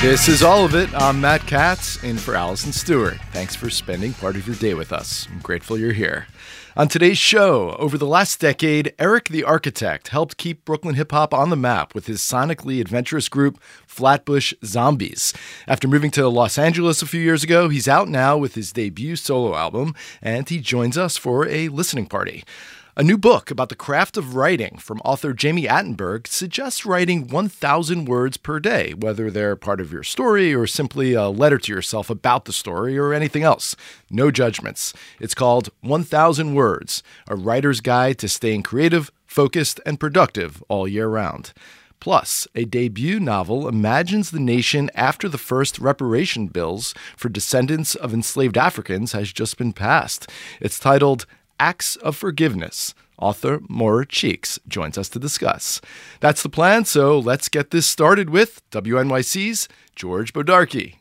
This is all of it. I'm Matt Katz, in for Allison Stewart. Thanks for spending part of your day with us. I'm grateful you're here. On today's show, over the last decade, Erick the Architect helped keep Brooklyn hip hop on the map with his sonically adventurous group, Flatbush Zombies. After moving to Los Angeles a few years ago, he's out now with his debut solo album, and he joins us for a listening party. A new book about the craft of writing from author Jami Attenberg suggests writing 1,000 words per day, whether they're part of your story or simply a letter to yourself about the story or anything else. No judgments. It's called 1,000 Words, a writer's guide to staying creative, focused, and productive all year round. Plus, a debut novel imagines the nation after the first reparation bills for descendants of enslaved Africans has just been passed. It's titled Acts of Forgiveness. Author Maura Cheeks joins us to discuss. That's the plan, so let's get this started with WNYC's George Bodarky.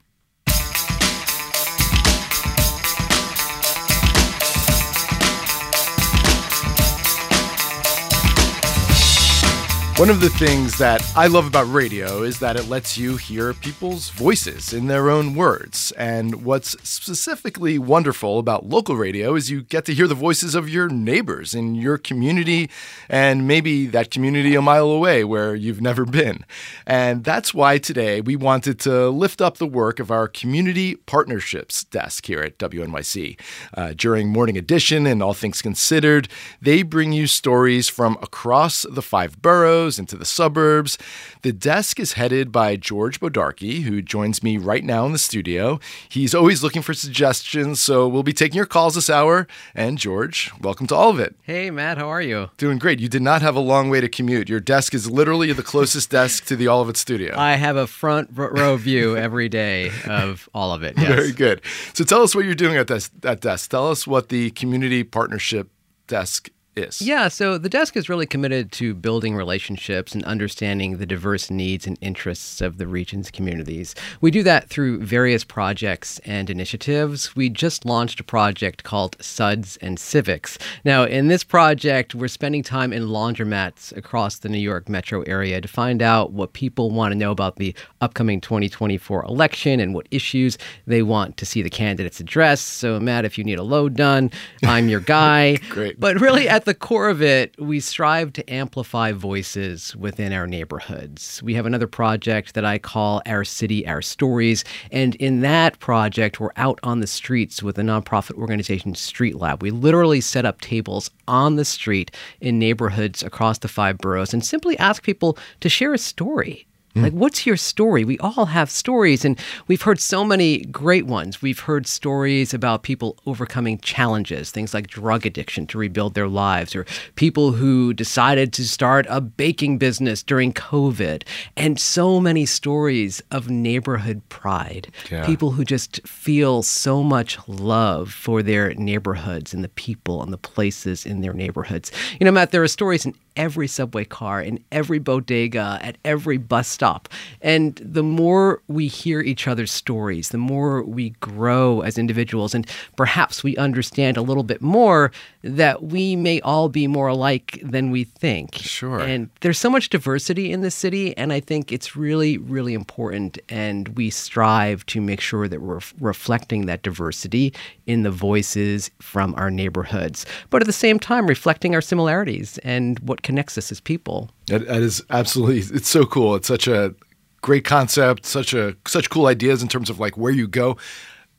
One of the things that I love about radio is that it lets you hear people's voices in their own words. And what's specifically wonderful about local radio is you get to hear the voices of your neighbors in your community and maybe that community a mile away where you've never been. And that's why today we wanted to lift up the work of our community partnerships desk here at WNYC. Uh, during Morning Edition and All Things Considered, they bring you stories from across the five boroughs into the suburbs. The desk is headed by George Bodarky, who joins me right now in the studio. He's always looking for suggestions, so we'll be taking your calls this hour. And George, welcome to all of it. Hey, Matt, how are you? Doing great. You did not have a long way to commute. Your desk is literally the closest desk to the All of It studio. I have a front row view every day of all of it. Yes. Very good. So tell us what you're doing at this, that desk. Tell us what the community partnership desk is. Yeah, so the desk is really committed to building relationships and understanding the diverse needs and interests of the region's communities. We do that through various projects and initiatives. We just launched a project called Suds and Civics. Now, in this project, we're spending time in laundromats across the New York metro area to find out what people want to know about the upcoming 2024 election and what issues they want to see the candidates address. So, Matt, if you need a load done, I'm your guy. Great. But really, at the core of it, we strive to amplify voices within our neighborhoods. We have another project that I call Our City, Our Stories. And in that project, we're out on the streets with a nonprofit organization, Street Lab. We literally set up tables on the street in neighborhoods across the five boroughs and simply ask people to share a story. Hmm. Like, what's your story? We all have stories, and we've heard so many great ones. We've heard stories about people overcoming challenges, things like drug addiction to rebuild their lives, or people who decided to start a baking business during COVID, and so many stories of neighborhood pride. Yeah. People who just feel so much love for their neighborhoods and the people and the places in their neighborhoods. You know, Matt, there are stories in every subway car, in every bodega, at every bus stop. And the more we hear each other's stories, the more we grow as individuals, and perhaps we understand a little bit more that we may all be more alike than we think. Sure. And there's so much diversity in the city, and I think it's really, really important. And we strive to make sure that we're reflecting that diversity in the voices from our neighborhoods, but at the same time, reflecting our similarities and what connects us as people. That, that is absolutely it's so cool. It's such a great concept, such a such cool ideas in terms of like where you go.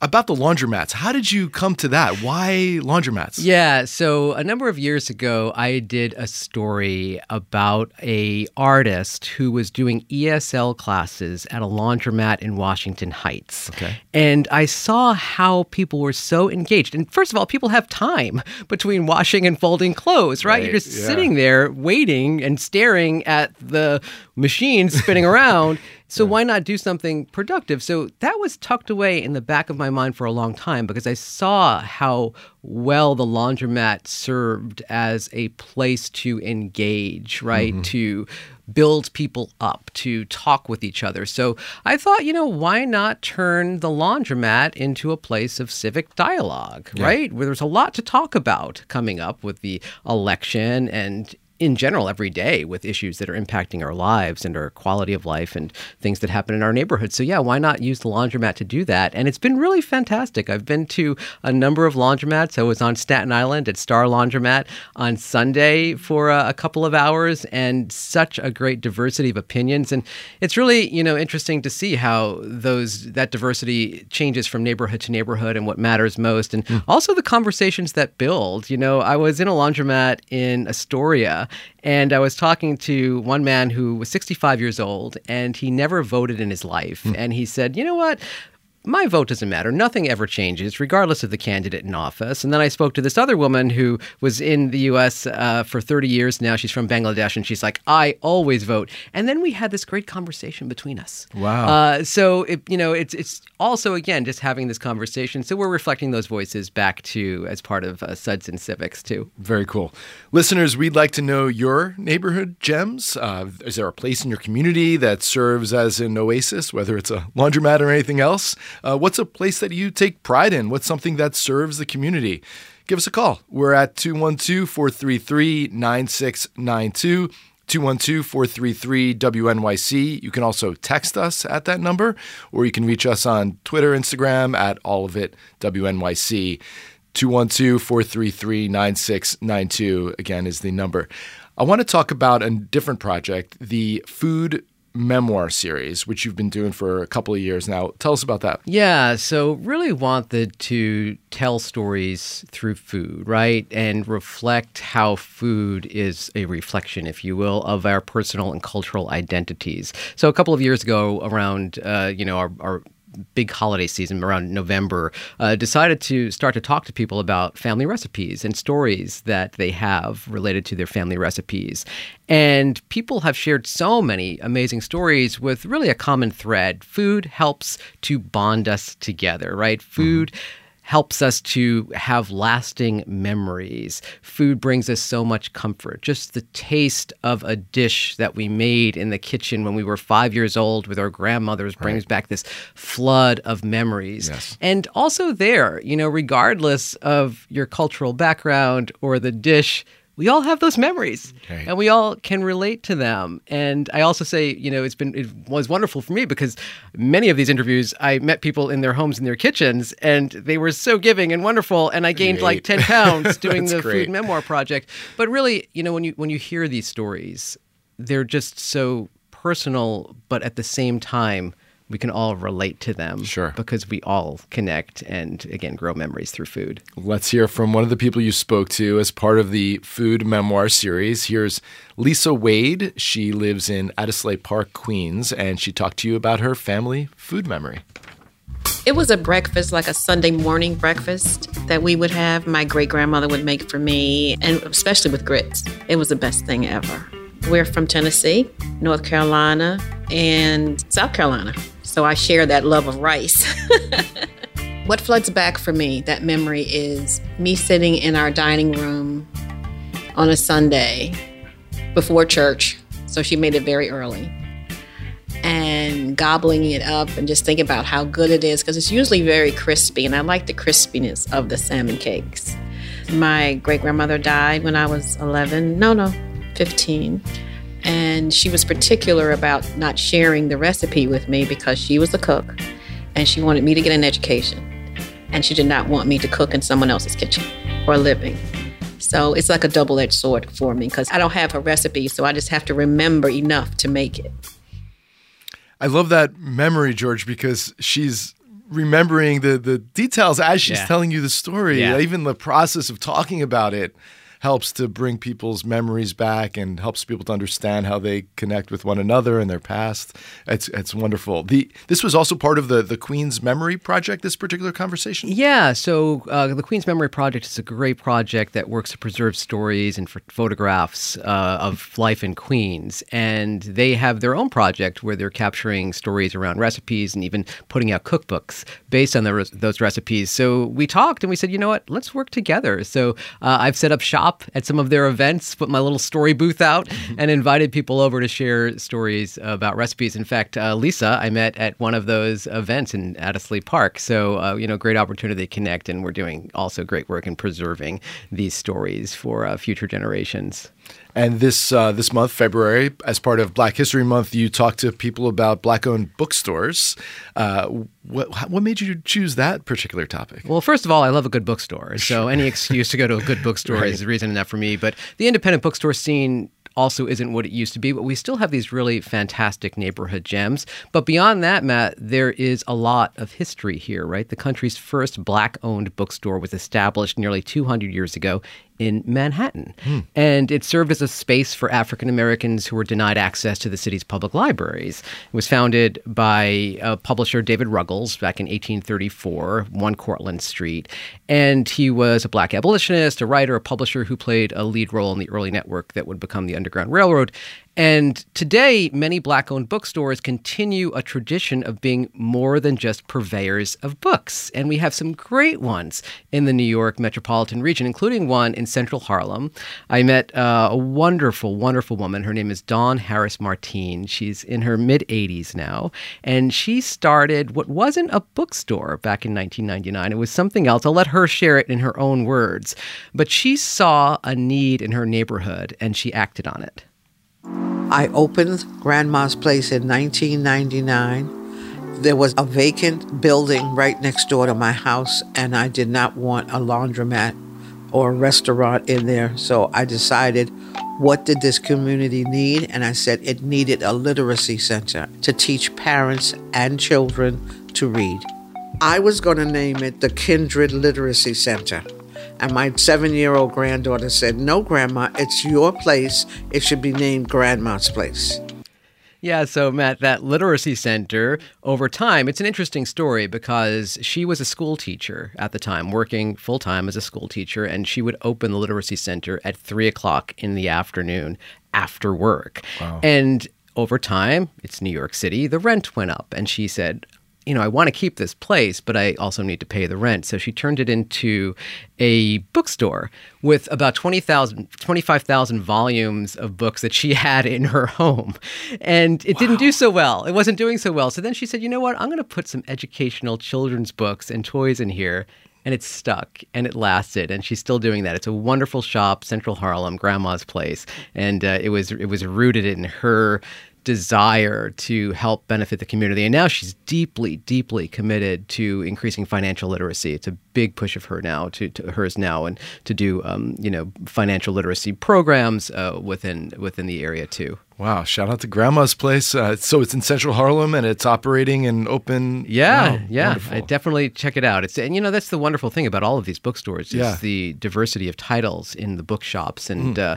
About the laundromats. How did you come to that? Why laundromats? Yeah, so a number of years ago, I did a story about a artist who was doing ESL classes at a laundromat in Washington Heights. Okay. And I saw how people were so engaged. And first of all, people have time between washing and folding clothes, right? Right, You're just yeah. sitting there waiting and staring at the machine spinning around. So why not do something productive? So that was tucked away in the back of my mind for a long time because I saw how well the laundromat served as a place to engage, right? Mm-hmm. To build people up, to talk with each other. So I thought, you know, why not turn the laundromat into a place of civic dialogue, right? Where there's a lot to talk about coming up with the election and in general every day with issues that are impacting our lives and our quality of life and things that happen in our neighborhood. So yeah, why not use the laundromat to do that? And it's been really fantastic. I've been to a number of laundromats. I was on Staten Island at Star Laundromat on Sunday for a, a couple of hours and such a great diversity of opinions and it's really, you know, interesting to see how those that diversity changes from neighborhood to neighborhood and what matters most and hmm. also the conversations that build. You know, I was in a laundromat in Astoria and I was talking to one man who was 65 years old and he never voted in his life. Hmm. And he said, you know what? My vote doesn't matter. Nothing ever changes, regardless of the candidate in office. And then I spoke to this other woman who was in the U.S. Uh, for 30 years now. She's from Bangladesh, and she's like, "I always vote." And then we had this great conversation between us. Wow. Uh, so it, you know, it's it's also again just having this conversation. So we're reflecting those voices back to as part of uh, Suds and Civics too. Very cool. Listeners, we'd like to know your neighborhood gems. Uh, is there a place in your community that serves as an oasis, whether it's a laundromat or anything else? Uh, what's a place that you take pride in? What's something that serves the community? Give us a call. We're at 212 433 9692. 212 433 WNYC. You can also text us at that number, or you can reach us on Twitter, Instagram at all of it WNYC. 212 433 9692 again is the number. I want to talk about a different project, the Food Memoir series, which you've been doing for a couple of years now. Tell us about that. Yeah, so really wanted to tell stories through food, right? And reflect how food is a reflection, if you will, of our personal and cultural identities. So a couple of years ago, around, uh, you know, our, our big holiday season around November, uh, decided to start to talk to people about family recipes and stories that they have related to their family recipes. And people have shared so many amazing stories with really a common thread. Food helps to bond us together, right? Food helps us to have lasting memories. Food brings us so much comfort. Just the taste of a dish that we made in the kitchen when we were five years old with our grandmothers brings back this flood of memories. Yes. And also, there, you know, regardless of your cultural background or the dish, we all have those memories Right. and we all can relate to them. And I also say, you know, it's been, it was wonderful for me because many of these interviews, I met people in their homes, in their kitchens, and they were so giving and wonderful. And I gained like 10 pounds doing the great. Food Memoir Project. But really, you know, when you, when you hear these stories, they're just so personal, but at the same time, we can all relate to them. Sure. Because we all connect and, again, grow memories through food. Let's hear from one of the people you spoke to as part of the Food Memoir series. Here's Lisa Wade. She lives in Addisleigh Park, Queens, and she talked to you about her family food memory. It was a breakfast, like a Sunday morning breakfast that we would have. My great grandmother would make for me, and especially with grits. It was the best thing ever. We're from Tennessee, North Carolina, and South Carolina. So I share that love of rice. what floods back for me, that memory, is me sitting in our dining room on a Sunday before church. So she made it very early and gobbling it up and just thinking about how good it is because it's usually very crispy and I like the crispiness of the salmon cakes. My great grandmother died when I was 11, no, no, 15. And she was particular about not sharing the recipe with me because she was a cook and she wanted me to get an education. And she did not want me to cook in someone else's kitchen for a living. So it's like a double edged sword for me because I don't have a recipe, so I just have to remember enough to make it. I love that memory, George, because she's remembering the the details as she's Yeah. telling you the story. Yeah. Even the process of talking about it helps to bring people's memories back and helps people to understand how they connect with one another and their past. It's it's wonderful. The this was also part of the the Queens Memory Project. This particular conversation. Yeah, so uh, the Queens Memory Project is a great project that works to preserve stories and ph- photographs uh, of life in Queens. And they have their own project where they're capturing stories around recipes and even putting out cookbooks based on the those recipes. So we talked and we said, you know what, let's work together. So uh, I've set up shop at some of their events, put my little story booth out, and invited people over to share stories about recipes. In fact, uh, Lisa, I met at one of those events in Addisleigh Park. So, uh, you know, great opportunity to connect, and we're doing also great work in preserving these stories for uh, future generations. And this uh, this month, February, as part of Black History Month, you talked to people about black-owned bookstores. Uh, what what made you choose that particular topic? Well, first of all, I love a good bookstore. So any excuse to go to a good bookstore is reason enough for me. But the independent bookstore scene also isn't what it used to be, but we still have these really fantastic neighborhood gems. But beyond that, Matt, there is a lot of history here, right? The country's first black owned bookstore was established nearly 200 years ago in Manhattan. And it served as a space for African Americans who were denied access to the city's public libraries. It was founded by uh, publisher David Ruggles back in 1834, 1 Cortlandt Street. And he was a black abolitionist, a writer, a publisher who played a lead role in the early network that would become the Underground Railroad. And today, many black owned bookstores continue a tradition of being more than just purveyors of books. And we have some great ones in the New York metropolitan region, including one in central Harlem. I met uh, a wonderful, wonderful woman. Her name is Dawn Harris Martine. She's in her mid 80s now. And she started what wasn't a bookstore back in 1999. It was something else. I'll let her share it in her own words. But she saw a need in her neighborhood and she acted on it. I opened Grandma's Place in 1999. There was a vacant building right next door to my house, and I did not want a laundromat or a restaurant in there. So I decided, what did this community need? And I said it needed a literacy center to teach parents and children to read. I was going to name it the Kindred Literacy Center. And my seven year old granddaughter said, No, Grandma, it's your place. It should be named Grandma's Place. Yeah, so Matt, that literacy center over time, it's an interesting story because she was a school teacher at the time, working full time as a school teacher, and she would open the literacy center at three o'clock in the afternoon after work. And over time, it's New York City, the rent went up, and she said, you know, I want to keep this place, but I also need to pay the rent. So she turned it into a bookstore with about 20,000, 25,000 volumes of books that she had in her home. And it didn't do so well. It wasn't doing so well. So then she said, you know what? I'm going to put some educational children's books and toys in here. And it stuck and it lasted, and she's still doing that. It's a wonderful shop, Central Harlem, Grandma's Place, and uh, it was it was rooted in her desire to help benefit the community. And now she's deeply, deeply committed to increasing financial literacy. It's a big push of her now, to, to hers now, and to do um, you know financial literacy programs uh, within within the area too. Wow! Shout out to Grandma's Place. Uh, so it's in Central Harlem and it's operating and open. Yeah, Wow, yeah. I definitely check it out. It's and you know that's the wonderful thing about all of these bookstores is Yeah. the diversity of titles in the bookshops and. Uh,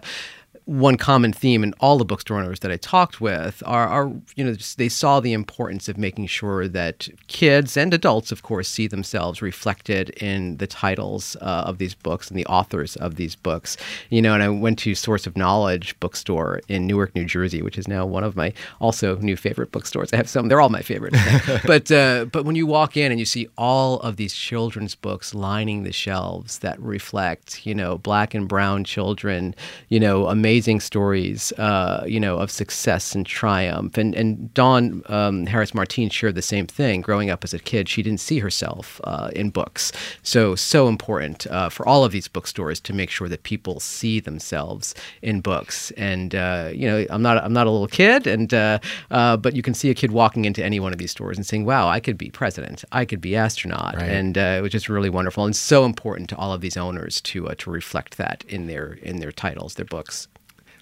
one common theme in all the bookstore owners that I talked with are, are, you know, they saw the importance of making sure that kids and adults, of course, see themselves reflected in the titles uh, of these books and the authors of these books. You know, and I went to Source of Knowledge bookstore in Newark, New Jersey, which is now one of my also new favorite bookstores. I have some; they're all my favorite. but uh, but when you walk in and you see all of these children's books lining the shelves that reflect, you know, black and brown children, you know, amazing stories, uh, you know, of success and triumph. And and Dawn um, Harris Martine shared the same thing. Growing up as a kid, she didn't see herself uh, in books. So so important uh, for all of these bookstores to make sure that people see themselves in books. And uh, you know, I'm not I'm not a little kid, and uh, uh, but you can see a kid walking into any one of these stores and saying, "Wow, I could be president. I could be astronaut." Right. And uh, it was just really wonderful and so important to all of these owners to uh, to reflect that in their in their titles, their books.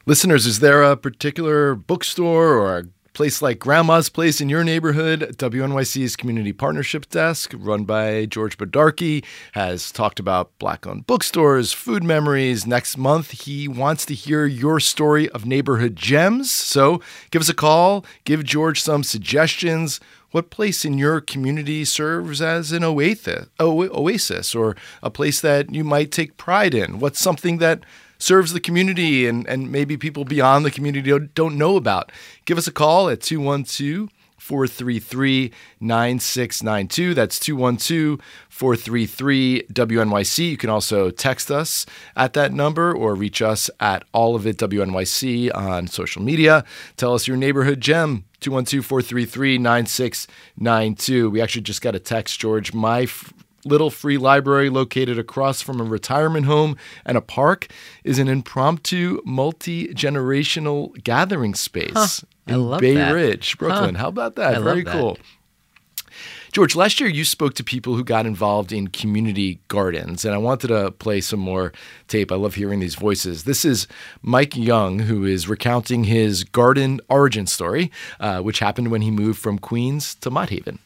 Listeners, is there a particular bookstore or a place like Grandma's Place in your neighborhood, WNYC's Community Partnership Desk, run by George Bodarky, has talked about black owned bookstores, food memories. Next month, he wants to hear your story of neighborhood gems. So give us a call, give George some suggestions. What place in your community serves as an oasis or a place that you might take pride in? What's something that serves the community and, and maybe people beyond the community don't know about. Give us a call at 212 433 9692. That's 212 433 WNYC. You can also text us at that number or reach us at all of it WNYC on social media. Tell us your neighborhood gem. 212 433 9692. We actually just got a text, George. My little free library located across from a retirement home and a park is an impromptu multi generational gathering space huh. in Bay that. Ridge, Brooklyn. Huh. How about that? I Very that. cool. George, last year you spoke to people who got involved in community gardens, and I wanted to play some more tape. I love hearing these voices. This is Mike Young, who is recounting his garden origin story, uh, which happened when he moved from Queens to Mott Haven.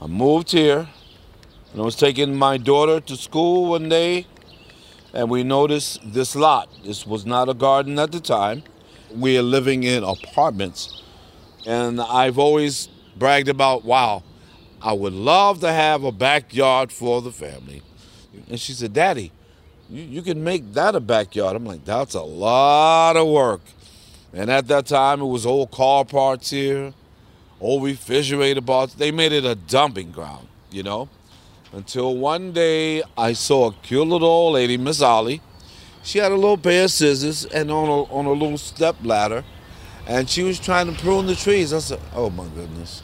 I moved here and I was taking my daughter to school one day, and we noticed this lot. This was not a garden at the time. We are living in apartments, and I've always bragged about, wow, I would love to have a backyard for the family. And she said, Daddy, you, you can make that a backyard. I'm like, that's a lot of work. And at that time, it was old car parts here, old refrigerator parts. They made it a dumping ground, you know? Until one day I saw a cute little old lady, Miss Ollie. She had a little pair of scissors and on a, on a little step ladder, and she was trying to prune the trees. I said, "Oh my goodness."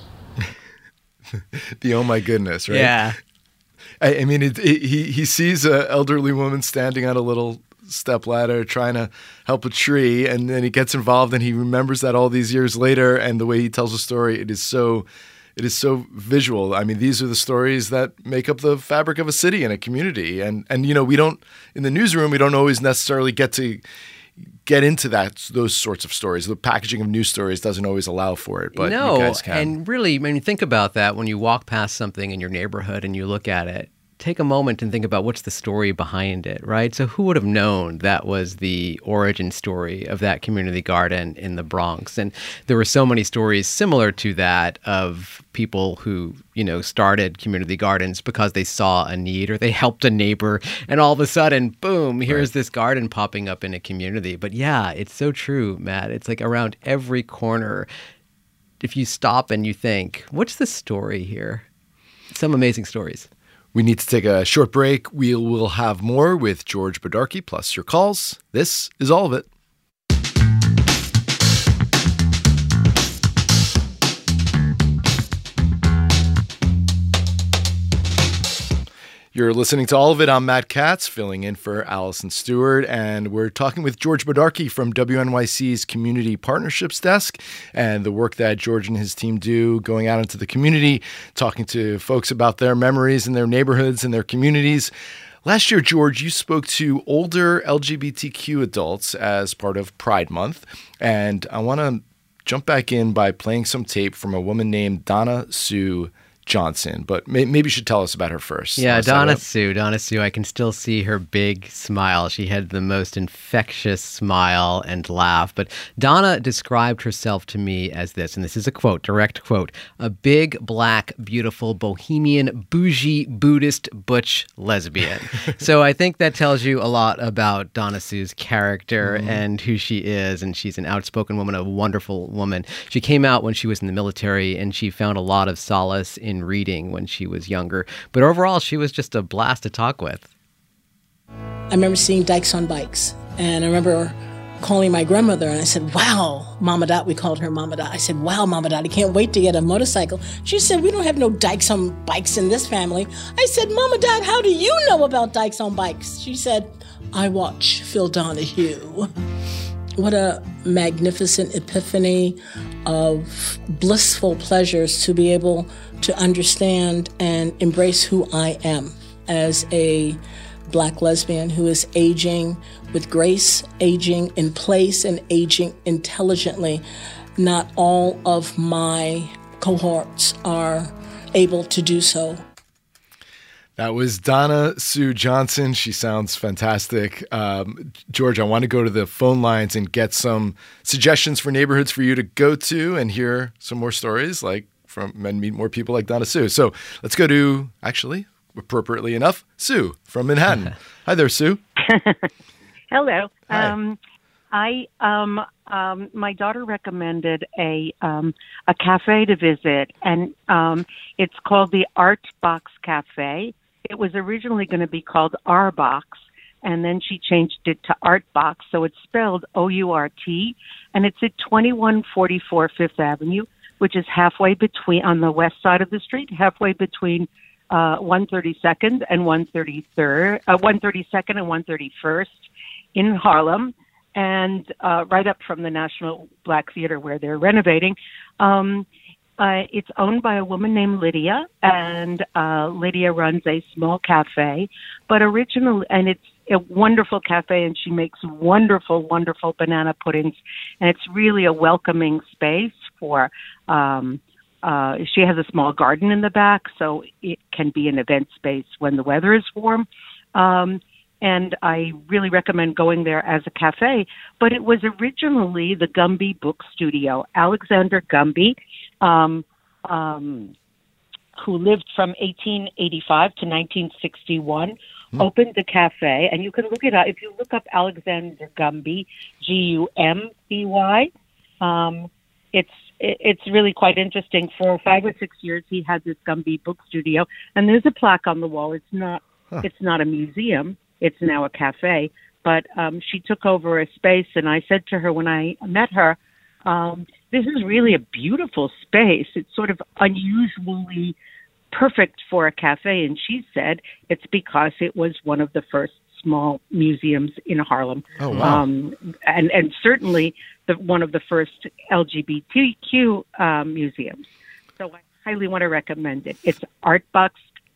the oh my goodness, right? Yeah. I, I mean, it, it, he he sees an elderly woman standing on a little step ladder trying to help a tree, and then he gets involved, and he remembers that all these years later, and the way he tells the story, it is so it is so visual. I mean, these are the stories that make up the fabric of a city and a community. And and you know, we don't in the newsroom we don't always necessarily get to get into that those sorts of stories. The packaging of news stories doesn't always allow for it, but no, you guys can. And really, I mean, think about that when you walk past something in your neighborhood and you look at it take a moment and think about what's the story behind it, right? So, who would have known that was the origin story of that community garden in the Bronx? And there were so many stories similar to that of people who, you know, started community gardens because they saw a need or they helped a neighbor, and all of a sudden, boom, here's right. this garden popping up in a community. But yeah, it's so true, Matt. It's like around every corner. If you stop and you think, what's the story here? Some amazing stories. We need to take a short break. We will have more with George Bodarky plus your calls. This is all of it. You're listening to all of it. I'm Matt Katz, filling in for Allison Stewart, and we're talking with George Bodarky from WNYC's Community Partnerships Desk and the work that George and his team do going out into the community, talking to folks about their memories and their neighborhoods and their communities. Last year, George, you spoke to older LGBTQ adults as part of Pride Month, and I want to jump back in by playing some tape from a woman named Donna Sue Johnson, but may- maybe you should tell us about her first. Yeah, Donna Sue. Donna Sue. I can still see her big smile. She had the most infectious smile and laugh. But Donna described herself to me as this, and this is a quote, direct quote: "A big, black, beautiful, bohemian, bougie, Buddhist, butch lesbian." so I think that tells you a lot about Donna Sue's character mm-hmm. and who she is. And she's an outspoken woman, a wonderful woman. She came out when she was in the military, and she found a lot of solace in in reading when she was younger. But overall, she was just a blast to talk with. I remember seeing dykes on bikes, and I remember calling my grandmother and I said, Wow, Mama Dot, we called her Mama Dot. I said, Wow, Mama Dot, I can't wait to get a motorcycle. She said, We don't have no dykes on bikes in this family. I said, Mama Dot, how do you know about dykes on bikes? She said, I watch Phil Donahue. What a magnificent epiphany of blissful pleasures to be able to understand and embrace who I am as a black lesbian who is aging with grace, aging in place, and aging intelligently. not all of my cohorts are able to do so. That was Donna Sue Johnson. She sounds fantastic. Um, George, I want to go to the phone lines and get some suggestions for neighborhoods for you to go to and hear some more stories like from and meet more people like Donna Sue. So let's go to actually, appropriately enough, Sue from Manhattan. Hi there, Sue. Hello. Hi. Um, I um, um, my daughter recommended a um, a cafe to visit, and um, it's called the Art Box Cafe. It was originally going to be called R Box, and then she changed it to Art Box, so it's spelled O U R T, and it's at twenty one forty four Fifth Avenue, which is halfway between on the west side of the street, halfway between uh, 132nd and 133rd, uh, 132nd and 131st in Harlem, and uh, right up from the National Black Theater where they're renovating. Um, uh, it's owned by a woman named Lydia, and uh, Lydia runs a small cafe. But originally, and it's a wonderful cafe, and she makes wonderful, wonderful banana puddings, and it's really a welcoming space for. Um, uh, she has a small garden in the back, so it can be an event space when the weather is warm. Um, and I really recommend going there as a cafe. But it was originally the Gumby Book Studio. Alexander Gumby, um, um, who lived from 1885 to 1961, opened the cafe. And you can look it up if you look up Alexander Gumby, G U M B Y. Um, it's it's really quite interesting. For five or six years, he had this Gumby Book Studio, and there's a plaque on the wall. It's not it's not a museum. It's now a cafe. But um, she took over a space, and I said to her when I met her, um, "This is really a beautiful space. It's sort of unusually perfect for a cafe." And she said it's because it was one of the first small museums in Harlem. Oh, wow. Um, and and certainly the one of the first LGBTQ um, museums. So I highly want to recommend it. It's Artbox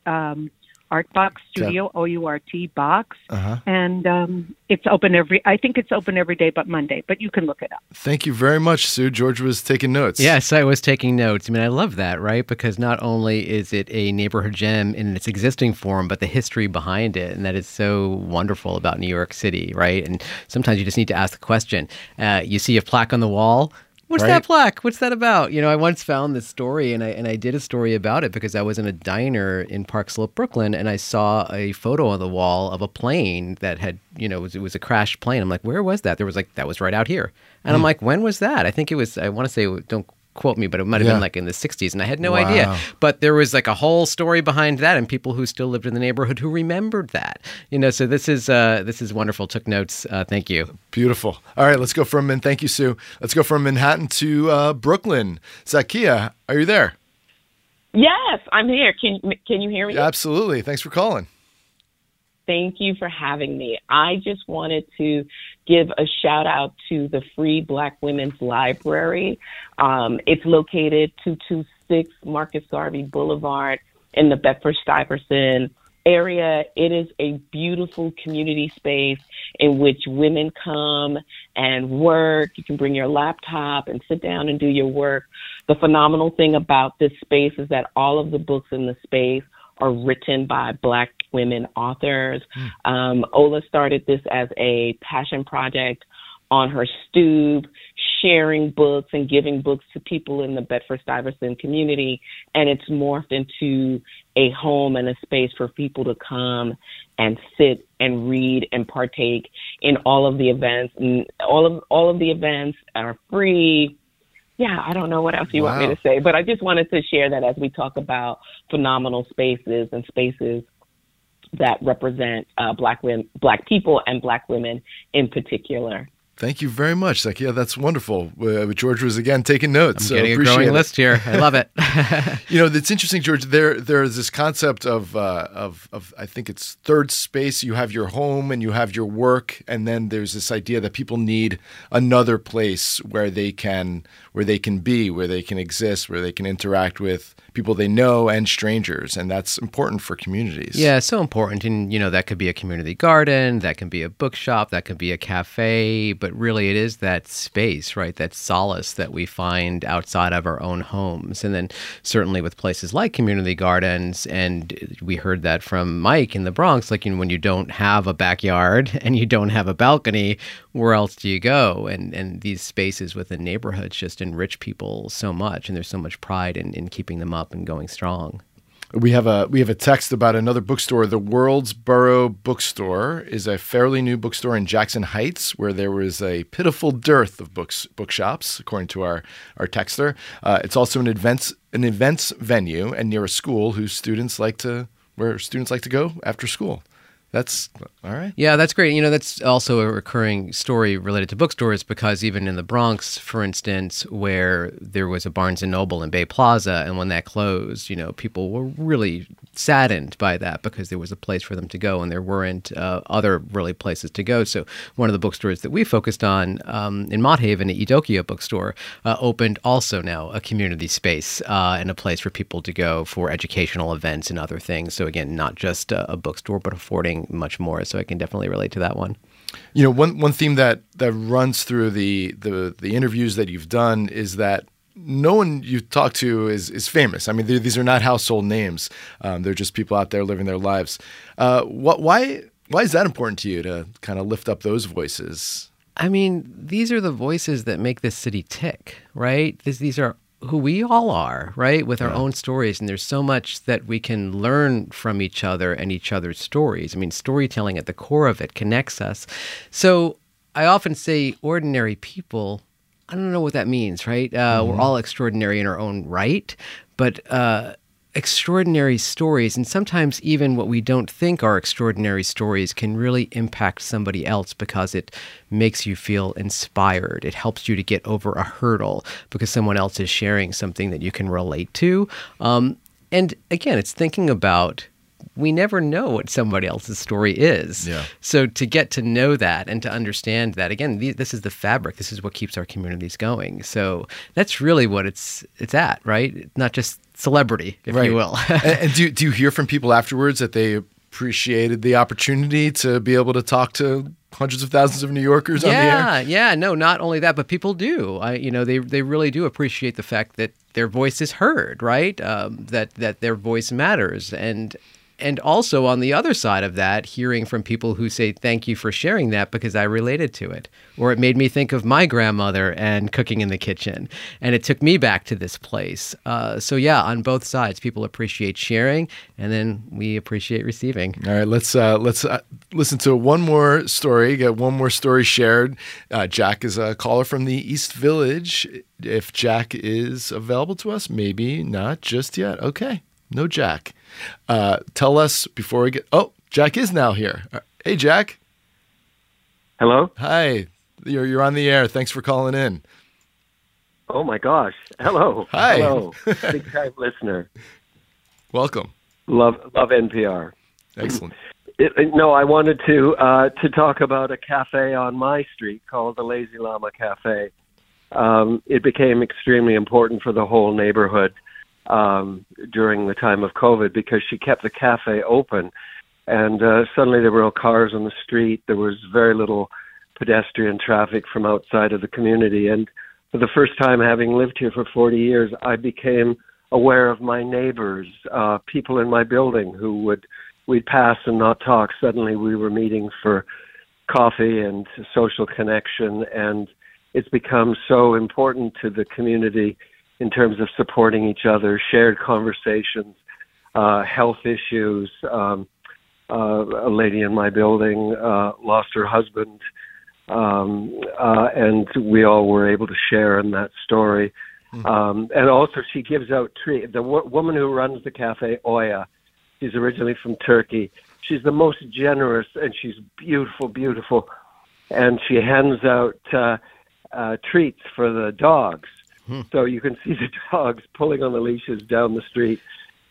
um, Artbox Studio O U R T Box, Uh-huh. and um, it's open every. I think it's open every day but Monday, but you can look it up. Thank you very much, Sue. George was taking notes. Yes, I was taking notes. I mean, I love that, right? Because not only is it a neighborhood gem in its existing form, but the history behind it, and that is so wonderful about New York City, right? And sometimes you just need to ask the question. Uh, you see a plaque on the wall. What's Right. that plaque? What's that about? You know, I once found this story, and I and I did a story about it because I was in a diner in Park Slope, Brooklyn, and I saw a photo on the wall of a plane that had, you know, it was, it was a crashed plane. I'm like, where was that? There was like that was right out here, and I'm hmm. like, when was that? I think it was. I want to say, don't quote me, but it might have Yeah. been like in the 60s, and I had no Wow. idea. But there was like a whole story behind that, and people who still lived in the neighborhood who remembered that. You know, so this is uh, this is wonderful. Took notes. Uh, thank you. Beautiful. All right, let's go from and thank you, Sue. Let's go from Manhattan to uh, Brooklyn. Zakia, are you there? Yes, I'm here. Can can you hear me? Absolutely. Thanks for calling. Thank you for having me. I just wanted to give a shout out to the Free Black Women's Library. Um, it's located 226 Marcus Garvey Boulevard in the Bedford Stuyvesant area. It is a beautiful community space in which women come and work. You can bring your laptop and sit down and do your work. The phenomenal thing about this space is that all of the books in the space are written by black women authors. Um, Ola started this as a passion project on her stoop, sharing books and giving books to people in the Bedford Stuyvesant community. And it's morphed into a home and a space for people to come and sit and read and partake in all of the events. And all of all of the events are free yeah, I don't know what else you want me to say, but I just wanted to share that as we talk about phenomenal spaces and spaces that represent uh, black women, black people, and black women in particular. Thank you very much, Zakia. That's wonderful. Uh, George was again taking notes. I'm so getting a growing it. list here. I love it. You know, it's interesting, George. There, there is this concept of, uh, of, of, I think it's third space. You have your home and you have your work, and then there's this idea that people need another place where they can, where they can be, where they can exist, where they can interact with people they know and strangers, and that's important for communities. Yeah, so important. And, you know, that could be a community garden, that can be a bookshop, that could be a cafe. But but really it is that space, right? That solace that we find outside of our own homes. And then certainly with places like community gardens, and we heard that from Mike in the Bronx, like you know, when you don't have a backyard and you don't have a balcony, where else do you go? And and these spaces within neighborhoods just enrich people so much, and there's so much pride in, in keeping them up and going strong. We have a we have a text about another bookstore. The Worldsboro Bookstore is a fairly new bookstore in Jackson Heights, where there was a pitiful dearth of books bookshops, according to our our texter. Uh, it's also an events an events venue and near a school whose students like to where students like to go after school. That's all right. Yeah, that's great. You know, that's also a recurring story related to bookstores because even in the Bronx, for instance, where there was a Barnes and Noble in Bay Plaza, and when that closed, you know, people were really saddened by that because there was a place for them to go and there weren't uh, other really places to go. So one of the bookstores that we focused on um, in Mott Haven, at Eudokia Bookstore, uh, opened also now a community space uh, and a place for people to go for educational events and other things. So again, not just a, a bookstore, but affording much more. So I can definitely relate to that one. You know, one one theme that that runs through the the the interviews that you've done is that no one you talk to is is famous. I mean, these are not household names. Um, they're just people out there living their lives. Uh, what? Why? Why is that important to you to kind of lift up those voices? I mean, these are the voices that make this city tick, right? These, these are who we all are, right? With our yeah. own stories. And there's so much that we can learn from each other and each other's stories. I mean, storytelling at the core of it connects us. So I often say ordinary people. I don't know what that means, right? Uh, mm-hmm. We're all extraordinary in our own right, but uh, extraordinary stories, and sometimes even what we don't think are extraordinary stories, can really impact somebody else because it makes you feel inspired. It helps you to get over a hurdle because someone else is sharing something that you can relate to. Um, and again, it's thinking about we never know what somebody else's story is. Yeah. So to get to know that and to understand that again, this is the fabric. This is what keeps our communities going. So that's really what it's it's at, right? Not just celebrity, if right. you will. and, and do do you hear from people afterwards that they appreciated the opportunity to be able to talk to hundreds of thousands of New Yorkers yeah, on the air? Yeah, yeah. No, not only that, but people do. I, you know, they they really do appreciate the fact that their voice is heard, right? Um, that that their voice matters, and and also on the other side of that, hearing from people who say, Thank you for sharing that because I related to it. Or it made me think of my grandmother and cooking in the kitchen. And it took me back to this place. Uh, so, yeah, on both sides, people appreciate sharing and then we appreciate receiving. All right, let's, uh, let's uh, listen to one more story, get one more story shared. Uh, Jack is a caller from the East Village. If Jack is available to us, maybe not just yet. Okay, no Jack. Uh, tell us before we get. Oh, Jack is now here. Uh, hey, Jack. Hello. Hi. You're you're on the air. Thanks for calling in. Oh my gosh. Hello. Hi. Hello. Big time listener. Welcome. Love love NPR. Excellent. It, it, no, I wanted to uh, to talk about a cafe on my street called the Lazy Llama Cafe. Um, it became extremely important for the whole neighborhood um, during the time of COVID because she kept the cafe open. And uh, suddenly there were no cars on the street. There was very little pedestrian traffic from outside of the community. And for the first time, having lived here for 40 years, I became aware of my neighbors, uh, people in my building who would we'd pass and not talk. Suddenly, we were meeting for coffee and social connection, and it's become so important to the community in terms of supporting each other, shared conversations, uh, health issues. Um, uh, a lady in my building uh, lost her husband, um, uh, and we all were able to share in that story. Mm-hmm. Um, and also, she gives out treats. The w- woman who runs the cafe, Oya, she's originally from Turkey. She's the most generous, and she's beautiful, beautiful. And she hands out uh, uh, treats for the dogs. Hmm. So you can see the dogs pulling on the leashes down the street,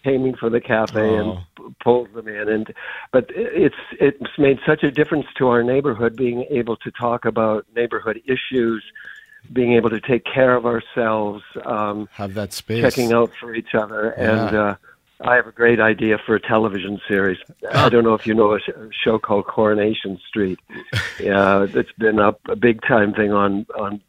aiming for the cafe, oh. and p- pulls them in. And but it's it's made such a difference to our neighborhood being able to talk about neighborhood issues, being able to take care of ourselves, um, have that space, checking out for each other, yeah. and uh, I have a great idea for a television series. I don't know if you know a, sh- a show called Coronation Street. Yeah, it's been up a big time thing on on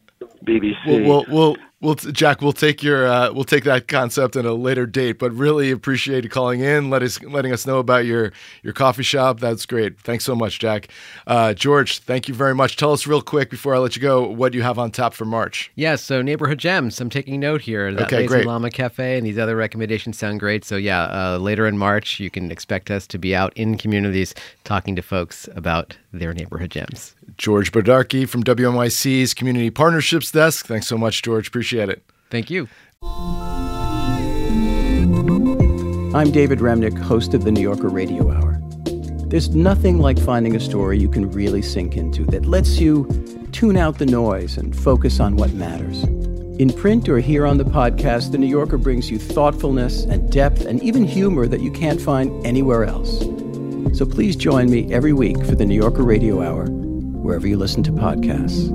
BBC. We'll, we'll, we'll, Jack, we'll take your uh, we'll take that concept at a later date. But really appreciate you calling in, let us letting us know about your your coffee shop. That's great. Thanks so much, Jack. Uh, George, thank you very much. Tell us real quick before I let you go what you have on tap for March. Yeah, so neighborhood gems. I'm taking note here. That Okay, great. Llama Cafe and these other recommendations sound great. So yeah, uh, later in March, you can expect us to be out in communities talking to folks about their neighborhood gems. George Bodarky from WNYC's Community Partnerships Desk. Thanks so much, George. Appreciate it. Thank you. I'm David Remnick, host of the New Yorker Radio Hour. There's nothing like finding a story you can really sink into that lets you tune out the noise and focus on what matters. In print or here on the podcast, The New Yorker brings you thoughtfulness and depth and even humor that you can't find anywhere else. So please join me every week for the New Yorker Radio Hour, wherever you listen to podcasts.